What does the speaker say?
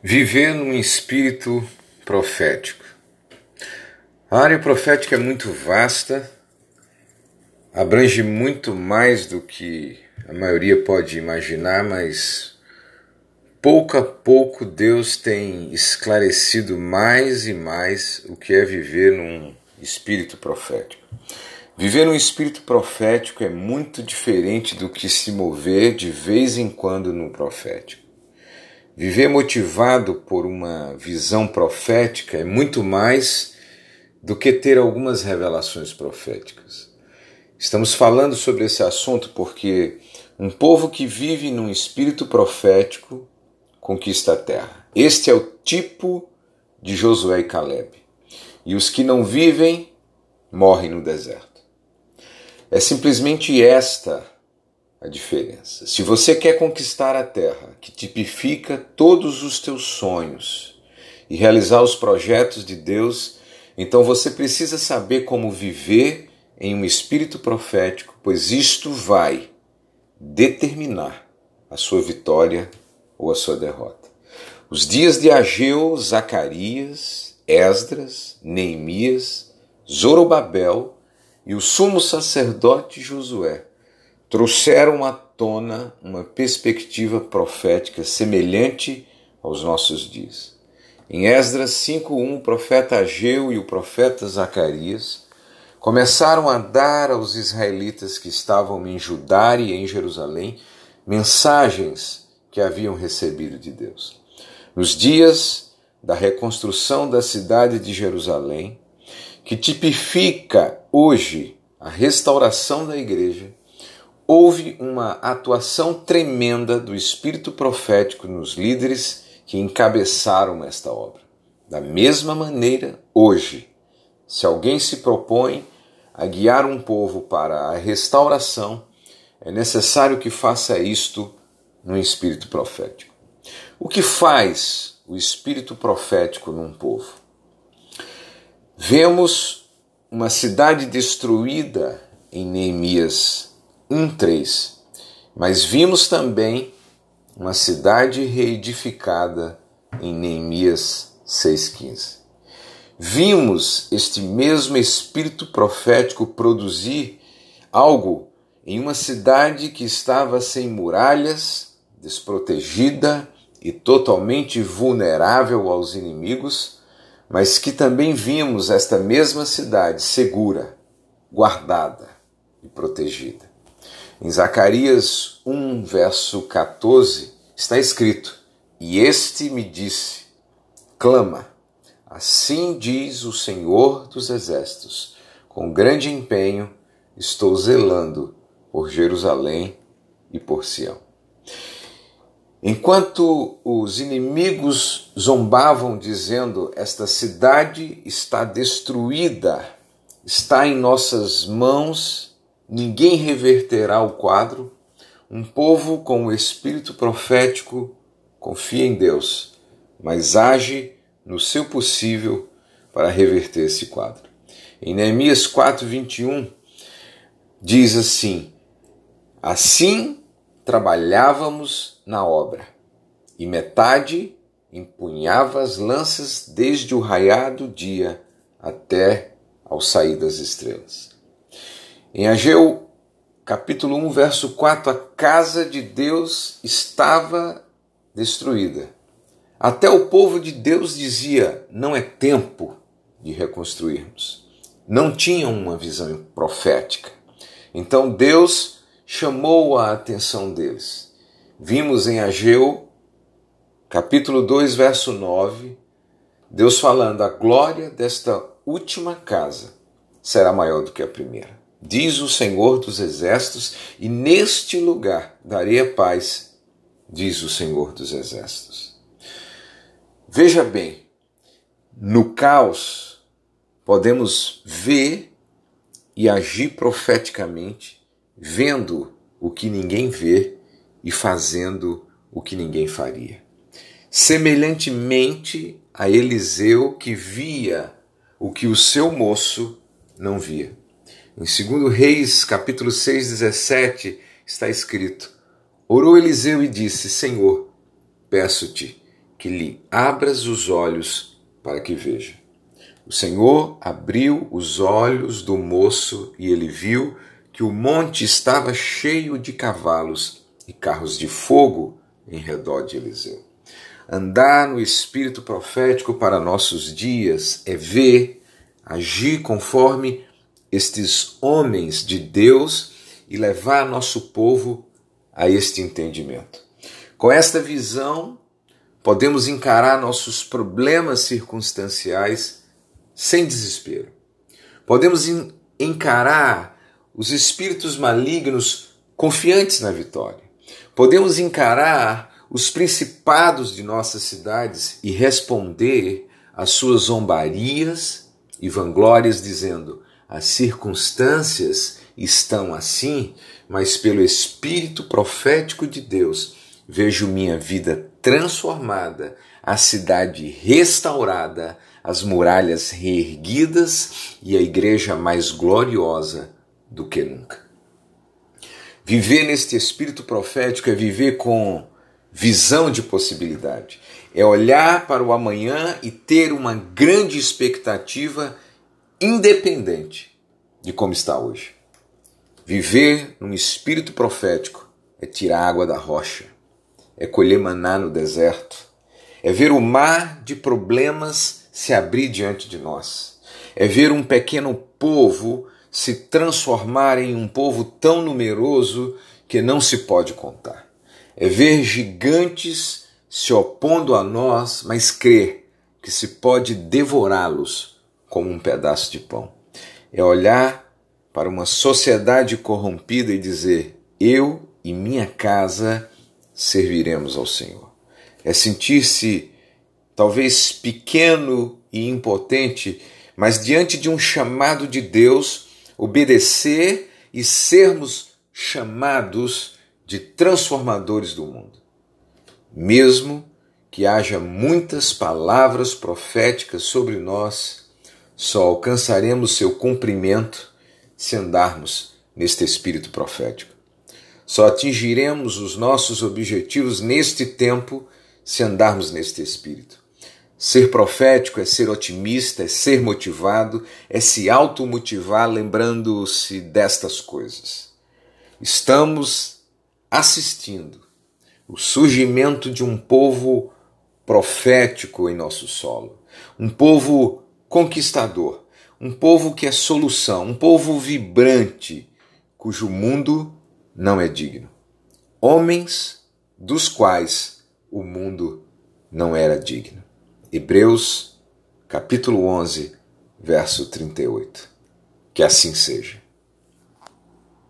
Viver num espírito profético. A área profética é muito vasta, abrange muito mais do que a maioria pode imaginar, mas pouco a pouco Deus tem esclarecido mais e mais o que é viver num espírito profético. Viver num espírito profético é muito diferente do que se mover de vez em quando no profético. Viver motivado por uma visão profética é muito mais do que ter algumas revelações proféticas. Estamos falando sobre esse assunto porque um povo que vive num espírito profético conquista a terra. Este é o tipo de Josué e Caleb. E os que não vivem morrem no deserto. É simplesmente esta a diferença. Se você quer conquistar a terra, que tipifica todos os teus sonhos e realizar os projetos de Deus, então você precisa saber como viver em um espírito profético, pois isto vai determinar a sua vitória ou a sua derrota. Os dias de Ageu, Zacarias, Esdras, Neemias, Zorobabel e o sumo sacerdote Josué trouxeram à tona uma perspectiva profética semelhante aos nossos dias. Em Esdras 5:1, o profeta Ageu e o profeta Zacarias começaram a dar aos israelitas que estavam em Judá e em Jerusalém mensagens que haviam recebido de Deus. Nos dias da reconstrução da cidade de Jerusalém, que tipifica hoje a restauração da igreja, houve uma atuação tremenda do espírito profético nos líderes que encabeçaram esta obra. Da mesma maneira, hoje, se alguém se propõe a guiar um povo para a restauração, é necessário que faça isto no espírito profético. O que faz o espírito profético num povo? Vemos uma cidade destruída em Neemias 1:3. Mas vimos também uma cidade reedificada em Neemias 6:15. Vimos este mesmo espírito profético produzir algo em uma cidade que estava sem muralhas, desprotegida e totalmente vulnerável aos inimigos, mas que também vimos esta mesma cidade segura, guardada e protegida. Em Zacarias 1, verso 14, está escrito: E este me disse: Clama, assim diz o Senhor dos Exércitos, com grande empenho estou zelando por Jerusalém e por Sião. Enquanto os inimigos zombavam, dizendo: Esta cidade está destruída, está em nossas mãos ninguém reverterá o quadro. Um povo com o espírito profético confia em Deus, mas age no seu possível para reverter esse quadro. Em Neemias 4:21 diz assim: Assim trabalhávamos na obra, e metade empunhava as lanças desde o raiar do dia até ao sair das estrelas. Em Ageu, capítulo 1, verso 4, a casa de Deus estava destruída. Até o povo de Deus dizia: não é tempo de reconstruirmos. Não tinham uma visão profética. Então Deus chamou a atenção deles. Vimos em Ageu, capítulo 2, verso 9, Deus falando: a glória desta última casa será maior do que a primeira diz o Senhor dos Exércitos, e neste lugar darei a paz, diz o Senhor dos Exércitos. Veja bem, no caos podemos ver e agir profeticamente, vendo o que ninguém vê e fazendo o que ninguém faria. Semelhantemente a Eliseu que via o que o seu moço não via. Em 2 Reis, capítulo 6, 17, está escrito: Orou Eliseu e disse: Senhor, peço-te que lhe abras os olhos para que veja. O Senhor abriu os olhos do moço e ele viu que o monte estava cheio de cavalos e carros de fogo em redor de Eliseu. Andar no espírito profético para nossos dias é ver, agir conforme estes homens de Deus e levar nosso povo a este entendimento. Com esta visão, podemos encarar nossos problemas circunstanciais sem desespero. Podemos encarar os espíritos malignos confiantes na vitória. Podemos encarar os principados de nossas cidades e responder às suas zombarias e vanglórias, dizendo: as circunstâncias estão assim, mas pelo Espírito profético de Deus vejo minha vida transformada, a cidade restaurada, as muralhas reerguidas e a igreja mais gloriosa do que nunca. Viver neste espírito profético é viver com visão de possibilidade, é olhar para o amanhã e ter uma grande expectativa independente de como está hoje. Viver num espírito profético é tirar água da rocha, é colher maná no deserto, é ver o mar de problemas se abrir diante de nós, é ver um pequeno povo se transformar em um povo tão numeroso que não se pode contar. É ver gigantes se opondo a nós, mas crer que se pode devorá-los como um pedaço de pão. É olhar para uma sociedade corrompida e dizer: Eu e minha casa serviremos ao Senhor. É sentir-se talvez pequeno e impotente, mas diante de um chamado de Deus, obedecer e sermos chamados de transformadores do mundo. Mesmo que haja muitas palavras proféticas sobre nós, só alcançaremos seu cumprimento se andarmos neste espírito profético. Só atingiremos os nossos objetivos neste tempo se andarmos neste espírito. Ser profético é ser otimista, é ser motivado, é se automotivar lembrando-se destas coisas. Estamos assistindo o surgimento de um povo profético em nosso solo, um povo conquistador, um povo que é solução, um povo vibrante, cujo mundo não é digno. Homens dos quais o mundo não era digno. Hebreus, capítulo 11, verso 38. Que assim seja.